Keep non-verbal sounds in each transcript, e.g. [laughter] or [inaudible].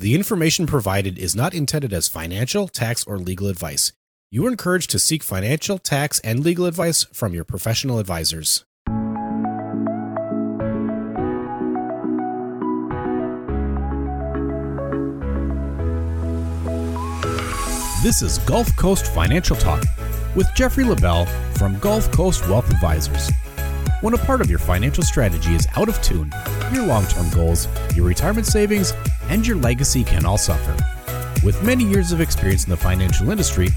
The information provided is not intended as financial, tax, or legal advice. You are encouraged to seek financial, tax, and legal advice from your professional advisors. This is Gulf Coast Financial Talk with Jeffrey LaBelle from Gulf Coast Wealth Advisors. When a part of your financial strategy is out of tune, your long term goals, your retirement savings, and your legacy can all suffer. With many years of experience in the financial industry,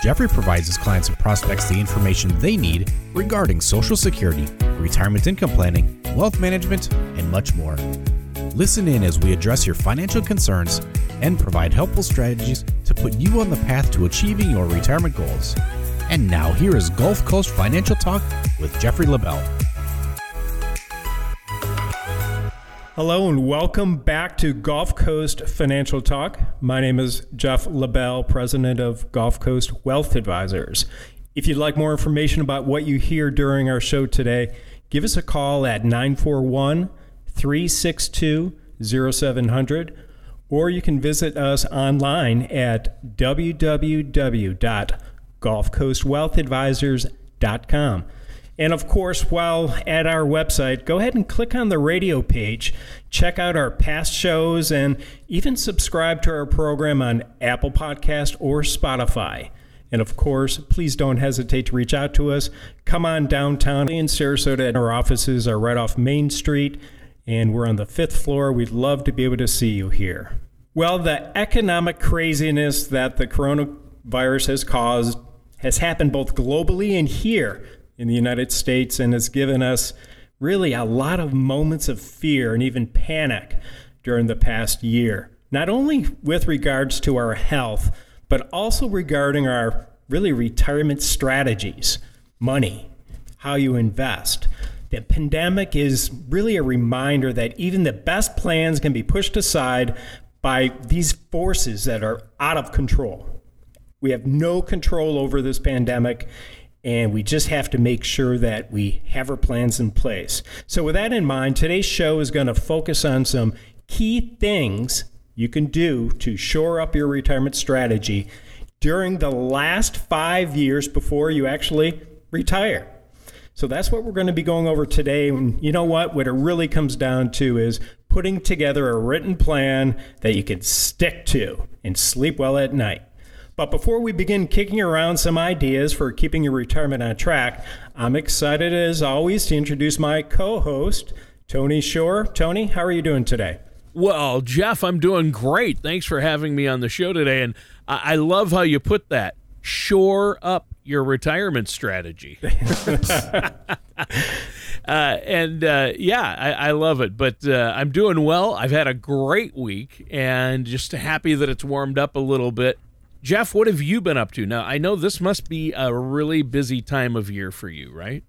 Jeffrey provides his clients and prospects the information they need regarding Social Security, retirement income planning, wealth management, and much more. Listen in as we address your financial concerns and provide helpful strategies to put you on the path to achieving your retirement goals. And now, here is Gulf Coast Financial Talk with Jeffrey LaBelle. Hello and welcome back to Gulf Coast Financial Talk. My name is Jeff LaBelle, president of Gulf Coast Wealth Advisors. If you'd like more information about what you hear during our show today, give us a call at 941 362 0700 or you can visit us online at www.gulfcoastwealthadvisors.com. And of course, while at our website, go ahead and click on the radio page. Check out our past shows and even subscribe to our program on Apple Podcast or Spotify. And of course, please don't hesitate to reach out to us. Come on downtown in Sarasota. Our offices are right off Main Street, and we're on the fifth floor. We'd love to be able to see you here. Well, the economic craziness that the coronavirus has caused has happened both globally and here in the United States and has given us really a lot of moments of fear and even panic during the past year. Not only with regards to our health, but also regarding our really retirement strategies, money, how you invest. The pandemic is really a reminder that even the best plans can be pushed aside by these forces that are out of control. We have no control over this pandemic, and we just have to make sure that we have our plans in place. So, with that in mind, today's show is going to focus on some key things you can do to shore up your retirement strategy during the last five years before you actually retire. So that's what we're going to be going over today. And you know what? What it really comes down to is putting together a written plan that you can stick to and sleep well at night. But before we begin kicking around some ideas for keeping your retirement on track, I'm excited as always to introduce my co host, Tony Shore. Tony, how are you doing today? Well, Jeff, I'm doing great. Thanks for having me on the show today. And I love how you put that shore up your retirement strategy. [laughs] [laughs] uh, and uh, yeah, I, I, love it. But uh, I'm doing well. I've had a great week and just happy that it's warmed up a little bit. Jeff, what have you been up to? Now, I know this must be a really busy time of year for you, right?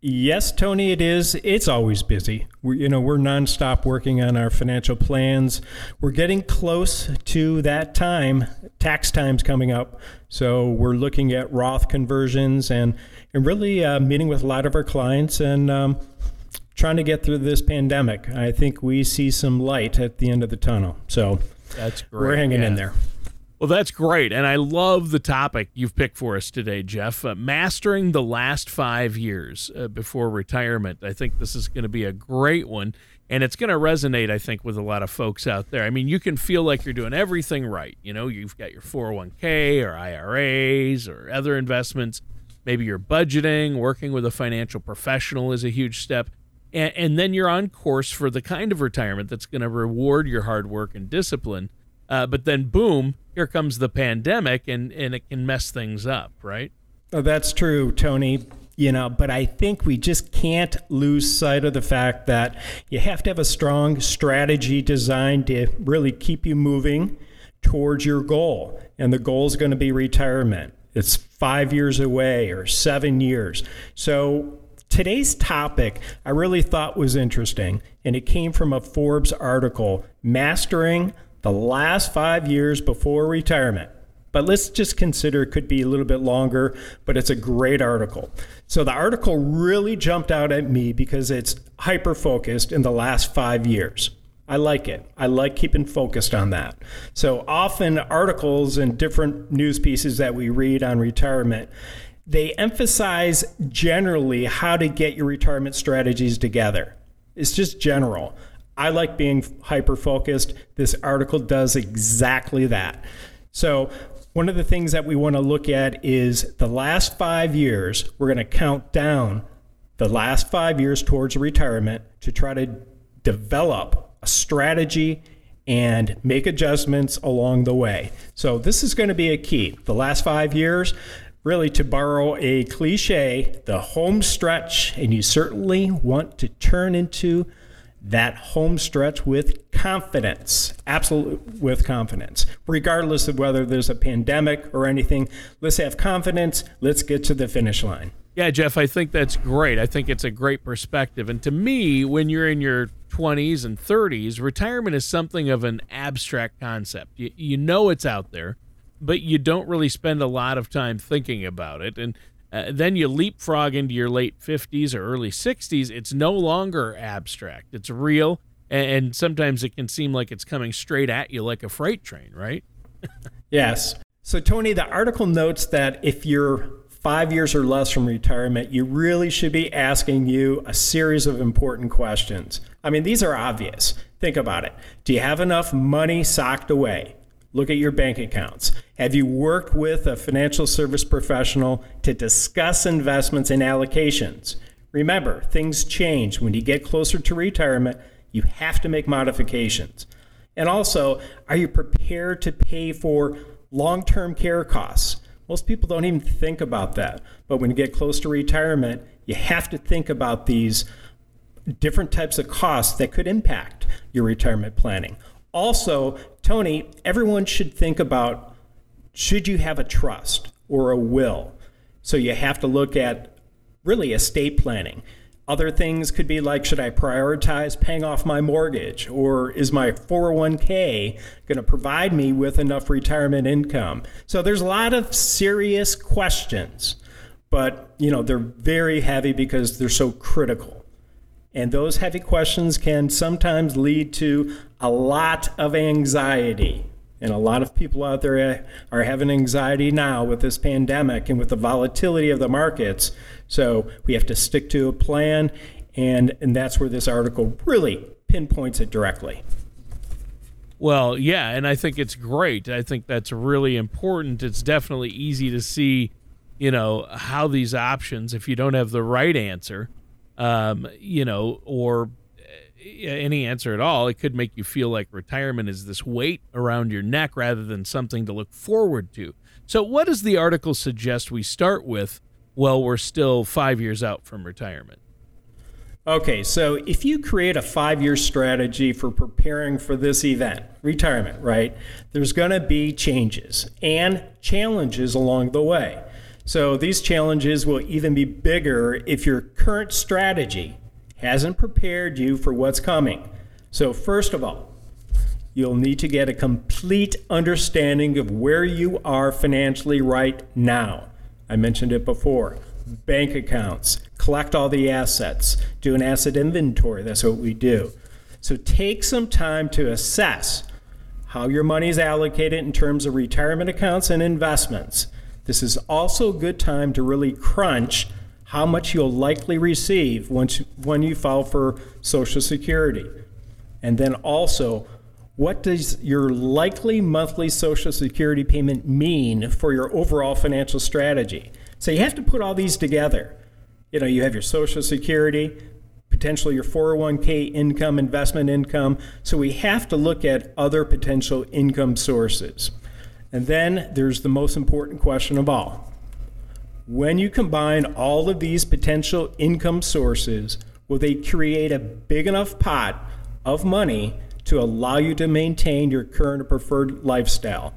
Yes, Tony, it is. It's always busy. We, you know, we're nonstop working on our financial plans. We're getting close to that time. Tax time's coming up, so we're looking at Roth conversions and and really uh, meeting with a lot of our clients and um, trying to get through this pandemic. I think we see some light at the end of the tunnel. So that's great. We're hanging yeah. in there. Well, that's great. And I love the topic you've picked for us today, Jeff. Uh, mastering the last five years uh, before retirement. I think this is going to be a great one. And it's going to resonate, I think, with a lot of folks out there. I mean, you can feel like you're doing everything right. You know, you've got your 401k or IRAs or other investments. Maybe you're budgeting, working with a financial professional is a huge step. And, and then you're on course for the kind of retirement that's going to reward your hard work and discipline. Uh, but then, boom, here comes the pandemic and, and it can mess things up, right? Oh, that's true, Tony. You know, but I think we just can't lose sight of the fact that you have to have a strong strategy designed to really keep you moving towards your goal. And the goal is going to be retirement. It's five years away or seven years. So today's topic I really thought was interesting, and it came from a Forbes article Mastering the last five years before retirement. But let's just consider it could be a little bit longer, but it's a great article. So the article really jumped out at me because it's hyper focused in the last five years. I like it. I like keeping focused on that. So often, articles and different news pieces that we read on retirement, they emphasize generally how to get your retirement strategies together. It's just general. I like being hyper focused. This article does exactly that. So, one of the things that we want to look at is the last five years. We're going to count down the last five years towards retirement to try to develop a strategy and make adjustments along the way. So, this is going to be a key. The last five years, really, to borrow a cliche, the home stretch, and you certainly want to turn into that home stretch with confidence, absolute with confidence, regardless of whether there's a pandemic or anything. Let's have confidence. Let's get to the finish line. Yeah, Jeff, I think that's great. I think it's a great perspective. And to me, when you're in your 20s and 30s, retirement is something of an abstract concept. You, you know it's out there, but you don't really spend a lot of time thinking about it. And uh, then you leapfrog into your late 50s or early 60s. It's no longer abstract, it's real. And, and sometimes it can seem like it's coming straight at you like a freight train, right? [laughs] yes. So, Tony, the article notes that if you're five years or less from retirement, you really should be asking you a series of important questions. I mean, these are obvious. Think about it. Do you have enough money socked away? Look at your bank accounts. Have you worked with a financial service professional to discuss investments and allocations? Remember, things change. When you get closer to retirement, you have to make modifications. And also, are you prepared to pay for long term care costs? Most people don't even think about that. But when you get close to retirement, you have to think about these different types of costs that could impact your retirement planning. Also, Tony, everyone should think about should you have a trust or a will? So you have to look at really estate planning. Other things could be like should I prioritize paying off my mortgage? Or is my 401k going to provide me with enough retirement income? So there's a lot of serious questions, but you know, they're very heavy because they're so critical. And those heavy questions can sometimes lead to a lot of anxiety. And a lot of people out there eh, are having anxiety now with this pandemic and with the volatility of the markets. So we have to stick to a plan, and, and that's where this article really pinpoints it directly. Well, yeah, and I think it's great. I think that's really important. It's definitely easy to see, you know, how these options, if you don't have the right answer, um, you know, or any answer at all, it could make you feel like retirement is this weight around your neck rather than something to look forward to. So, what does the article suggest we start with while we're still five years out from retirement? Okay, so if you create a five year strategy for preparing for this event, retirement, right, there's going to be changes and challenges along the way. So these challenges will even be bigger if your current strategy hasn't prepared you for what's coming. So, first of all, you'll need to get a complete understanding of where you are financially right now. I mentioned it before bank accounts, collect all the assets, do an asset inventory. That's what we do. So, take some time to assess how your money is allocated in terms of retirement accounts and investments. This is also a good time to really crunch how much you'll likely receive once when you file for Social Security. And then also, what does your likely monthly Social Security payment mean for your overall financial strategy? So you have to put all these together. You know, you have your Social Security, potentially your 401k income, investment income. So we have to look at other potential income sources. And then there's the most important question of all. When you combine all of these potential income sources, will they create a big enough pot of money to allow you to maintain your current or preferred lifestyle?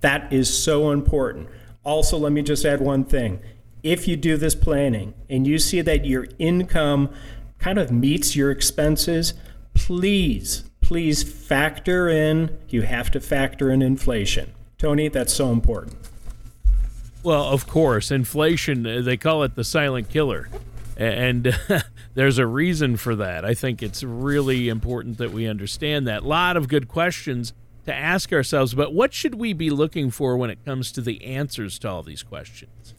That is so important. Also, let me just add one thing. If you do this planning and you see that your income kind of meets your expenses, please, please factor in, you have to factor in inflation. Tony, that's so important. Well, of course, inflation, uh, they call it the silent killer. And [laughs] there's a reason for that. I think it's really important that we understand that. A lot of good questions to ask ourselves, but what should we be looking for when it comes to the answers to all these questions?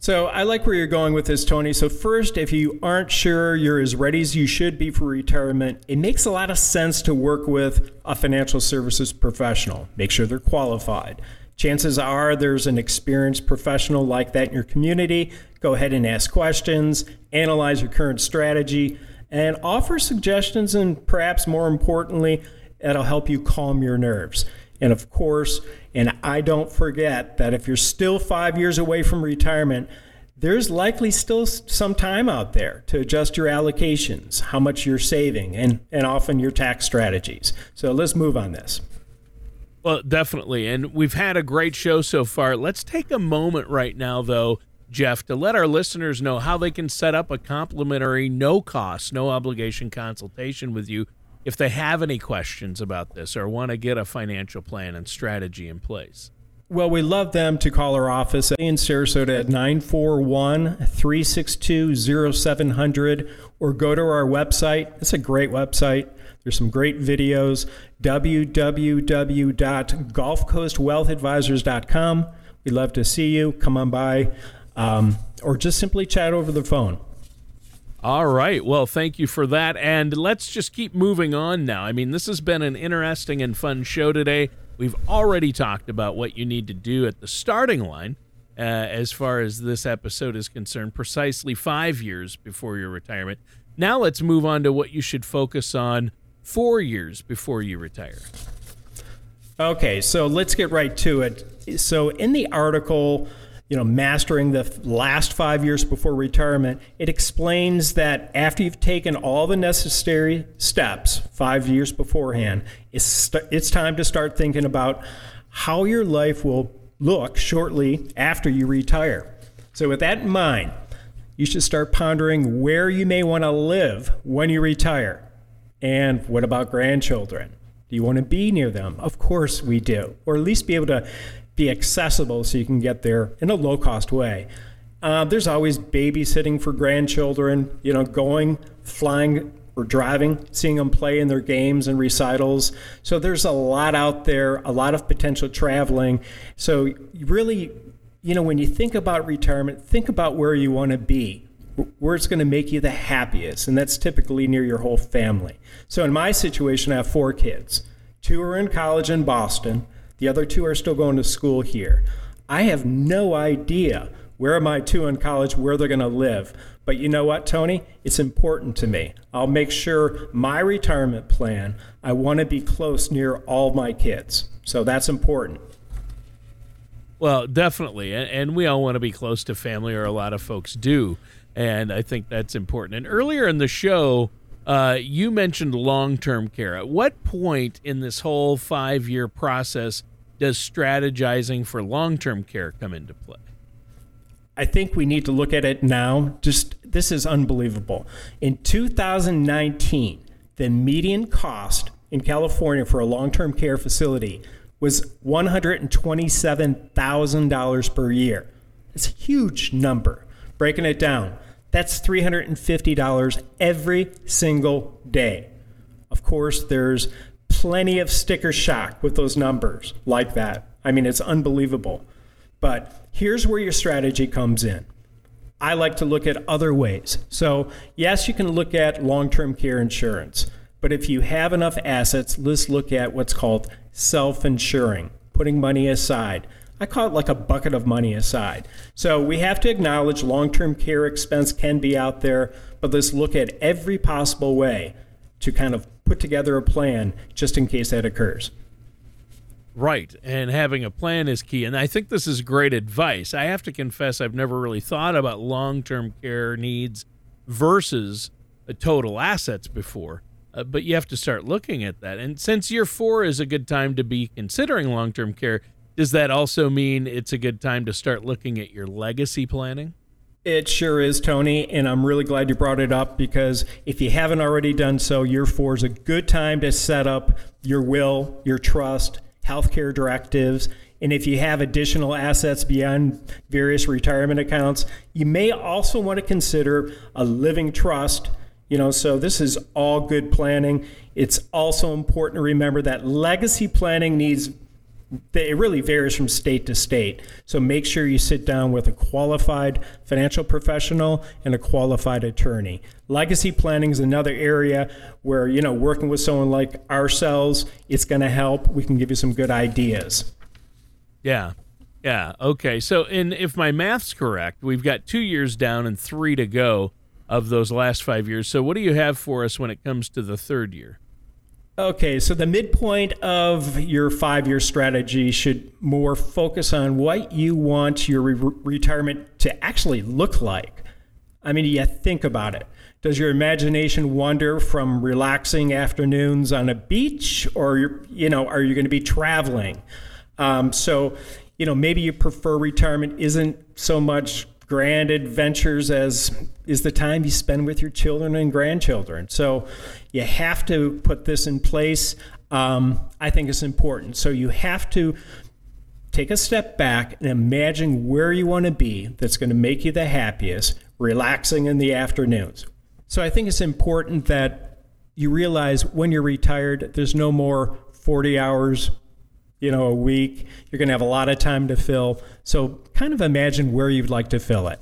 So I like where you're going with this, Tony. So, first, if you aren't sure you're as ready as you should be for retirement, it makes a lot of sense to work with a financial services professional. Make sure they're qualified. Chances are there's an experienced professional like that in your community. Go ahead and ask questions, analyze your current strategy, and offer suggestions, and perhaps more importantly, it'll help you calm your nerves. And of course, and I don't forget that if you're still five years away from retirement, there's likely still some time out there to adjust your allocations, how much you're saving, and, and often your tax strategies. So let's move on this. Well, definitely. And we've had a great show so far. Let's take a moment right now, though, Jeff, to let our listeners know how they can set up a complimentary, no cost, no obligation consultation with you if they have any questions about this or want to get a financial plan and strategy in place? Well, we love them to call our office in Sarasota at 941 362 0700 or go to our website. It's a great website. There's some great videos. www.gulfcoastwealthadvisors.com. We'd love to see you. Come on by um, or just simply chat over the phone. All right. Well, thank you for that. And let's just keep moving on now. I mean, this has been an interesting and fun show today. We've already talked about what you need to do at the starting line uh, as far as this episode is concerned, precisely five years before your retirement. Now let's move on to what you should focus on four years before you retire. Okay, so let's get right to it. So, in the article, you know, mastering the last five years before retirement, it explains that after you've taken all the necessary steps five years beforehand, it's, st- it's time to start thinking about how your life will look shortly after you retire. So, with that in mind, you should start pondering where you may want to live when you retire. And what about grandchildren? Do you want to be near them? Of course we do, or at least be able to be accessible so you can get there in a low cost way. Uh, there's always babysitting for grandchildren, you know, going, flying, or driving, seeing them play in their games and recitals. So there's a lot out there, a lot of potential traveling. So really, you know, when you think about retirement, think about where you want to be, where it's going to make you the happiest. And that's typically near your whole family. So in my situation, I have four kids. Two are in college in Boston. The other two are still going to school here. I have no idea where my two in college, where they're going to live. But you know what, Tony? It's important to me. I'll make sure my retirement plan, I want to be close near all my kids. So that's important. Well, definitely. And we all want to be close to family, or a lot of folks do. And I think that's important. And earlier in the show, uh, you mentioned long term care. At what point in this whole five year process does strategizing for long term care come into play? I think we need to look at it now. Just this is unbelievable. In 2019, the median cost in California for a long term care facility was $127,000 per year. It's a huge number. Breaking it down, that's $350 every single day. Of course, there's plenty of sticker shock with those numbers like that. I mean, it's unbelievable. But here's where your strategy comes in. I like to look at other ways. So, yes, you can look at long term care insurance, but if you have enough assets, let's look at what's called self insuring, putting money aside. I call it like a bucket of money aside. So, we have to acknowledge long term care expense can be out there, but let's look at every possible way to kind of put together a plan just in case that occurs. Right. And having a plan is key. And I think this is great advice. I have to confess, I've never really thought about long term care needs versus total assets before. Uh, but you have to start looking at that. And since year four is a good time to be considering long term care, does that also mean it's a good time to start looking at your legacy planning? It sure is, Tony, and I'm really glad you brought it up because if you haven't already done so, year four is a good time to set up your will, your trust, healthcare directives, and if you have additional assets beyond various retirement accounts, you may also want to consider a living trust. You know, so this is all good planning. It's also important to remember that legacy planning needs it really varies from state to state. So make sure you sit down with a qualified financial professional and a qualified attorney. Legacy planning is another area where, you know, working with someone like ourselves, it's going to help. We can give you some good ideas. Yeah. Yeah. Okay. So, and if my math's correct, we've got two years down and three to go of those last five years. So, what do you have for us when it comes to the third year? Okay, so the midpoint of your five year strategy should more focus on what you want your re- retirement to actually look like. I mean, you think about it. Does your imagination wander from relaxing afternoons on a beach, or you know, are you going to be traveling? Um, so, you know, maybe you prefer retirement isn't so much grand adventures as is the time you spend with your children and grandchildren. So you have to put this in place. Um, I think it's important. So you have to take a step back and imagine where you want to be that's going to make you the happiest, relaxing in the afternoons. So I think it's important that you realize when you're retired, there's no more 40 hours you know, a week. You're going to have a lot of time to fill. So kind of imagine where you'd like to fill it.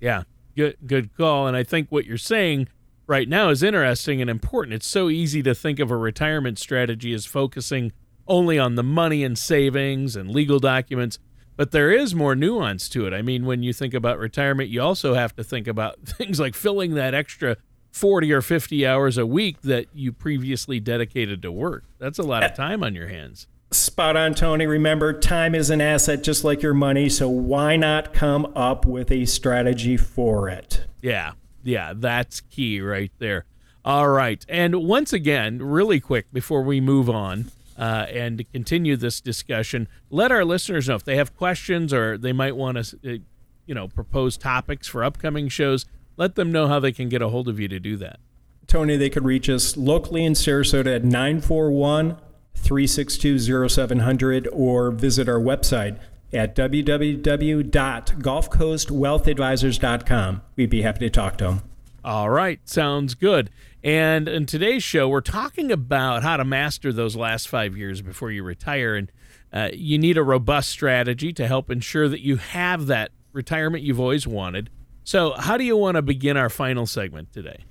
Yeah, good, good call. And I think what you're saying right now is interesting and important. It's so easy to think of a retirement strategy as focusing only on the money and savings and legal documents, but there is more nuance to it. I mean, when you think about retirement, you also have to think about [laughs] things like filling that extra 40 or 50 hours a week that you previously dedicated to work. That's a lot of time on your hands. Spot on, Tony. Remember, time is an asset just like your money, so why not come up with a strategy for it? Yeah, yeah, that's key right there. All right. And once again, really quick before we move on uh, and continue this discussion, let our listeners know if they have questions or they might want to, uh, you know, propose topics for upcoming shows. Let them know how they can get a hold of you to do that. Tony, they could reach us locally in Sarasota at 941 362 0700 or visit our website at www.gulfcoastwealthadvisors.com. We'd be happy to talk to them. All right, sounds good. And in today's show, we're talking about how to master those last five years before you retire. And uh, you need a robust strategy to help ensure that you have that retirement you've always wanted. So, how do you want to begin our final segment today?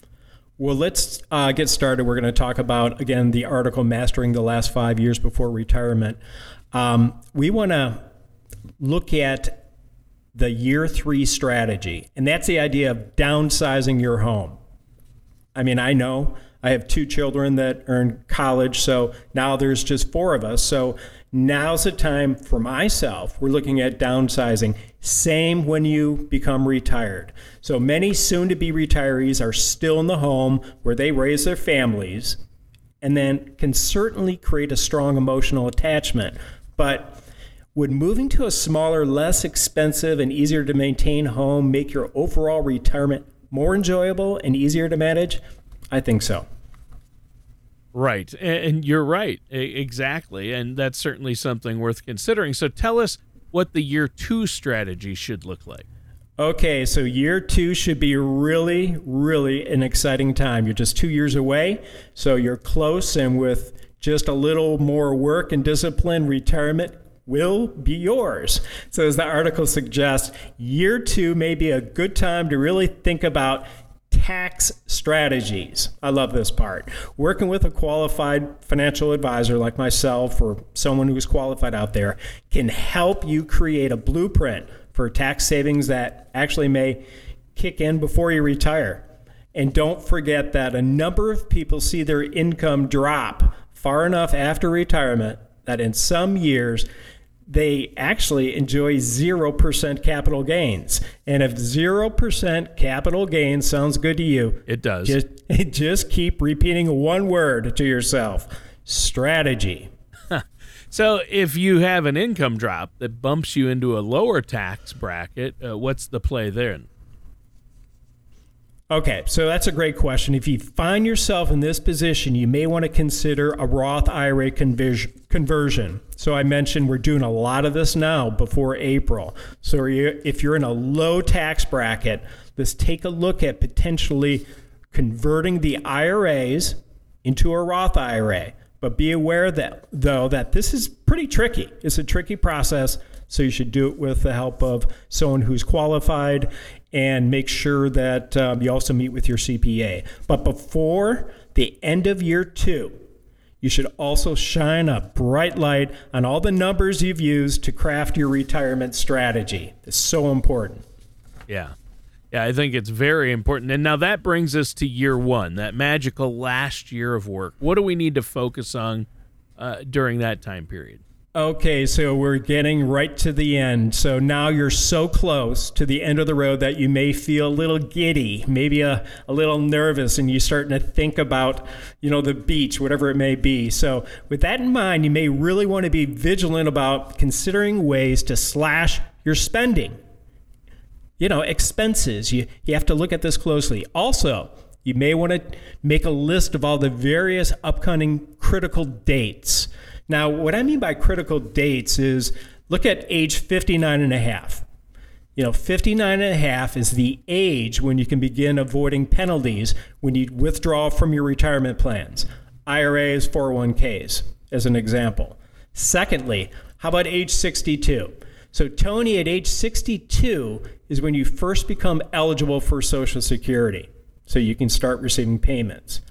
Well, let's uh, get started. We're going to talk about, again, the article Mastering the Last Five Years Before Retirement. Um, we want to look at the year three strategy, and that's the idea of downsizing your home. I mean, I know I have two children that are in college, so now there's just four of us. So now's the time for myself. We're looking at downsizing. Same when you become retired. So many soon to be retirees are still in the home where they raise their families and then can certainly create a strong emotional attachment. But would moving to a smaller, less expensive, and easier to maintain home make your overall retirement more enjoyable and easier to manage? I think so. Right. And you're right. Exactly. And that's certainly something worth considering. So tell us what the year two strategy should look like. Okay, so year two should be really, really an exciting time. You're just two years away, so you're close, and with just a little more work and discipline, retirement will be yours. So, as the article suggests, year two may be a good time to really think about tax strategies. I love this part. Working with a qualified financial advisor like myself or someone who's qualified out there can help you create a blueprint for tax savings that actually may kick in before you retire. And don't forget that a number of people see their income drop far enough after retirement that in some years they actually enjoy 0% capital gains. And if 0% capital gains sounds good to you, it does. Just, [laughs] just keep repeating one word to yourself strategy. so if you have an income drop that bumps you into a lower tax bracket, uh, what's the play there? Okay, so that's a great question. If you find yourself in this position, you may want to consider a Roth IRA conversion. So I mentioned we're doing a lot of this now before April. So if you're in a low tax bracket, let's take a look at potentially converting the IRAs into a Roth IRA. But be aware that though that this is pretty tricky. It's a tricky process. So you should do it with the help of someone who's qualified and make sure that um, you also meet with your CPA. But before the end of year two, you should also shine a bright light on all the numbers you've used to craft your retirement strategy. It's so important. Yeah. Yeah, I think it's very important. And now that brings us to year one, that magical last year of work. What do we need to focus on uh, during that time period? Okay, so we're getting right to the end. So now you're so close to the end of the road that you may feel a little giddy, maybe a, a little nervous, and you're starting to think about, you know, the beach, whatever it may be. So with that in mind, you may really want to be vigilant about considering ways to slash your spending. You know, expenses. You, you have to look at this closely. Also, you may want to make a list of all the various upcoming critical dates now, what I mean by critical dates is look at age 59 and a half. You know, 59 and a half is the age when you can begin avoiding penalties when you withdraw from your retirement plans, IRAs, 401ks, as an example. Secondly, how about age 62? So, Tony, at age 62 is when you first become eligible for Social Security. So you can start receiving payments.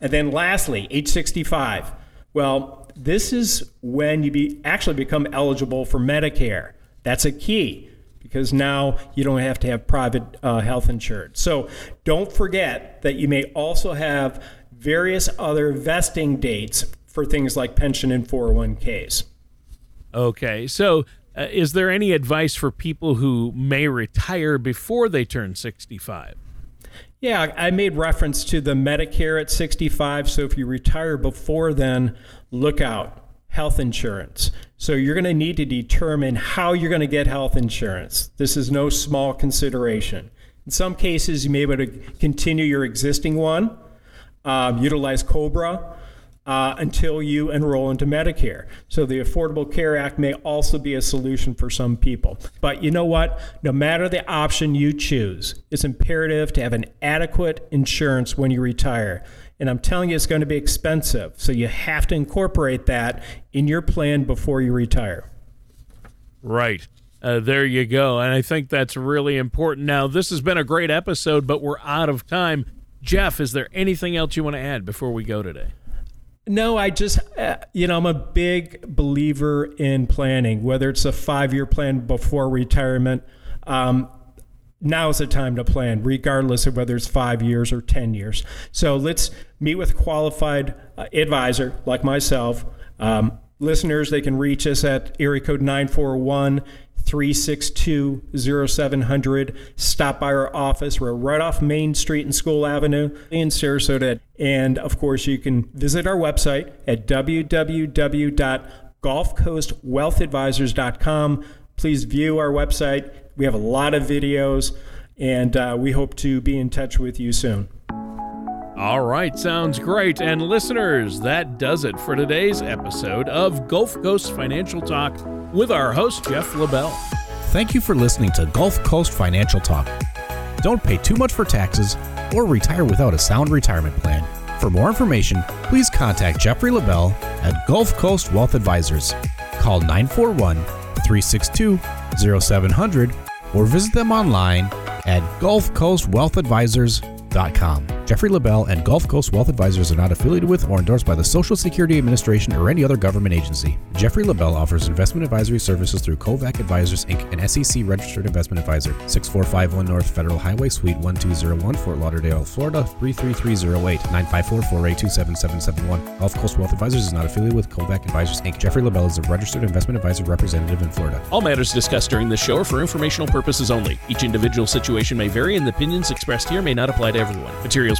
And then lastly, age 65. Well, this is when you be, actually become eligible for Medicare. That's a key because now you don't have to have private uh, health insurance. So don't forget that you may also have various other vesting dates for things like pension and 401ks. Okay, so uh, is there any advice for people who may retire before they turn 65? Yeah, I made reference to the Medicare at 65. So if you retire before then, look out. Health insurance. So you're going to need to determine how you're going to get health insurance. This is no small consideration. In some cases, you may be able to continue your existing one, um, utilize COBRA, uh, until you enroll into Medicare. So the Affordable Care Act may also be a solution for some people. But you know what? No matter the option you choose, it's imperative to have an adequate insurance when you retire. And I'm telling you, it's going to be expensive. So you have to incorporate that in your plan before you retire. Right. Uh, there you go. And I think that's really important. Now, this has been a great episode, but we're out of time. Jeff, is there anything else you want to add before we go today? No, I just, uh, you know, I'm a big believer in planning, whether it's a five year plan before retirement. Um, now is the time to plan, regardless of whether it's five years or 10 years. So let's meet with a qualified uh, advisor like myself. Um, listeners, they can reach us at area code 941 362 0700. Stop by our office. We're right off Main Street and School Avenue in Sarasota. And of course, you can visit our website at www.gulfcoastwealthadvisors.com. Please view our website. We have a lot of videos, and uh, we hope to be in touch with you soon. All right, sounds great. And listeners, that does it for today's episode of Gulf Coast Financial Talk with our host, Jeff LaBelle. Thank you for listening to Gulf Coast Financial Talk. Don't pay too much for taxes or retire without a sound retirement plan. For more information, please contact Jeffrey LaBelle at Gulf Coast Wealth Advisors. Call 941 362 0700 or visit them online at gulfcoastwealthadvisors.com. Jeffrey LaBelle and Gulf Coast Wealth Advisors are not affiliated with or endorsed by the Social Security Administration or any other government agency. Jeffrey LaBelle offers investment advisory services through Kovack Advisors Inc., an SEC registered investment advisor. 6451 North Federal Highway, Suite 1201, Fort Lauderdale, Florida 33308 954 Gulf Coast Wealth Advisors is not affiliated with Kovack Advisors Inc. Jeffrey LaBelle is a registered investment advisor representative in Florida. All matters discussed during this show are for informational purposes only. Each individual situation may vary, and the opinions expressed here may not apply to everyone. Materials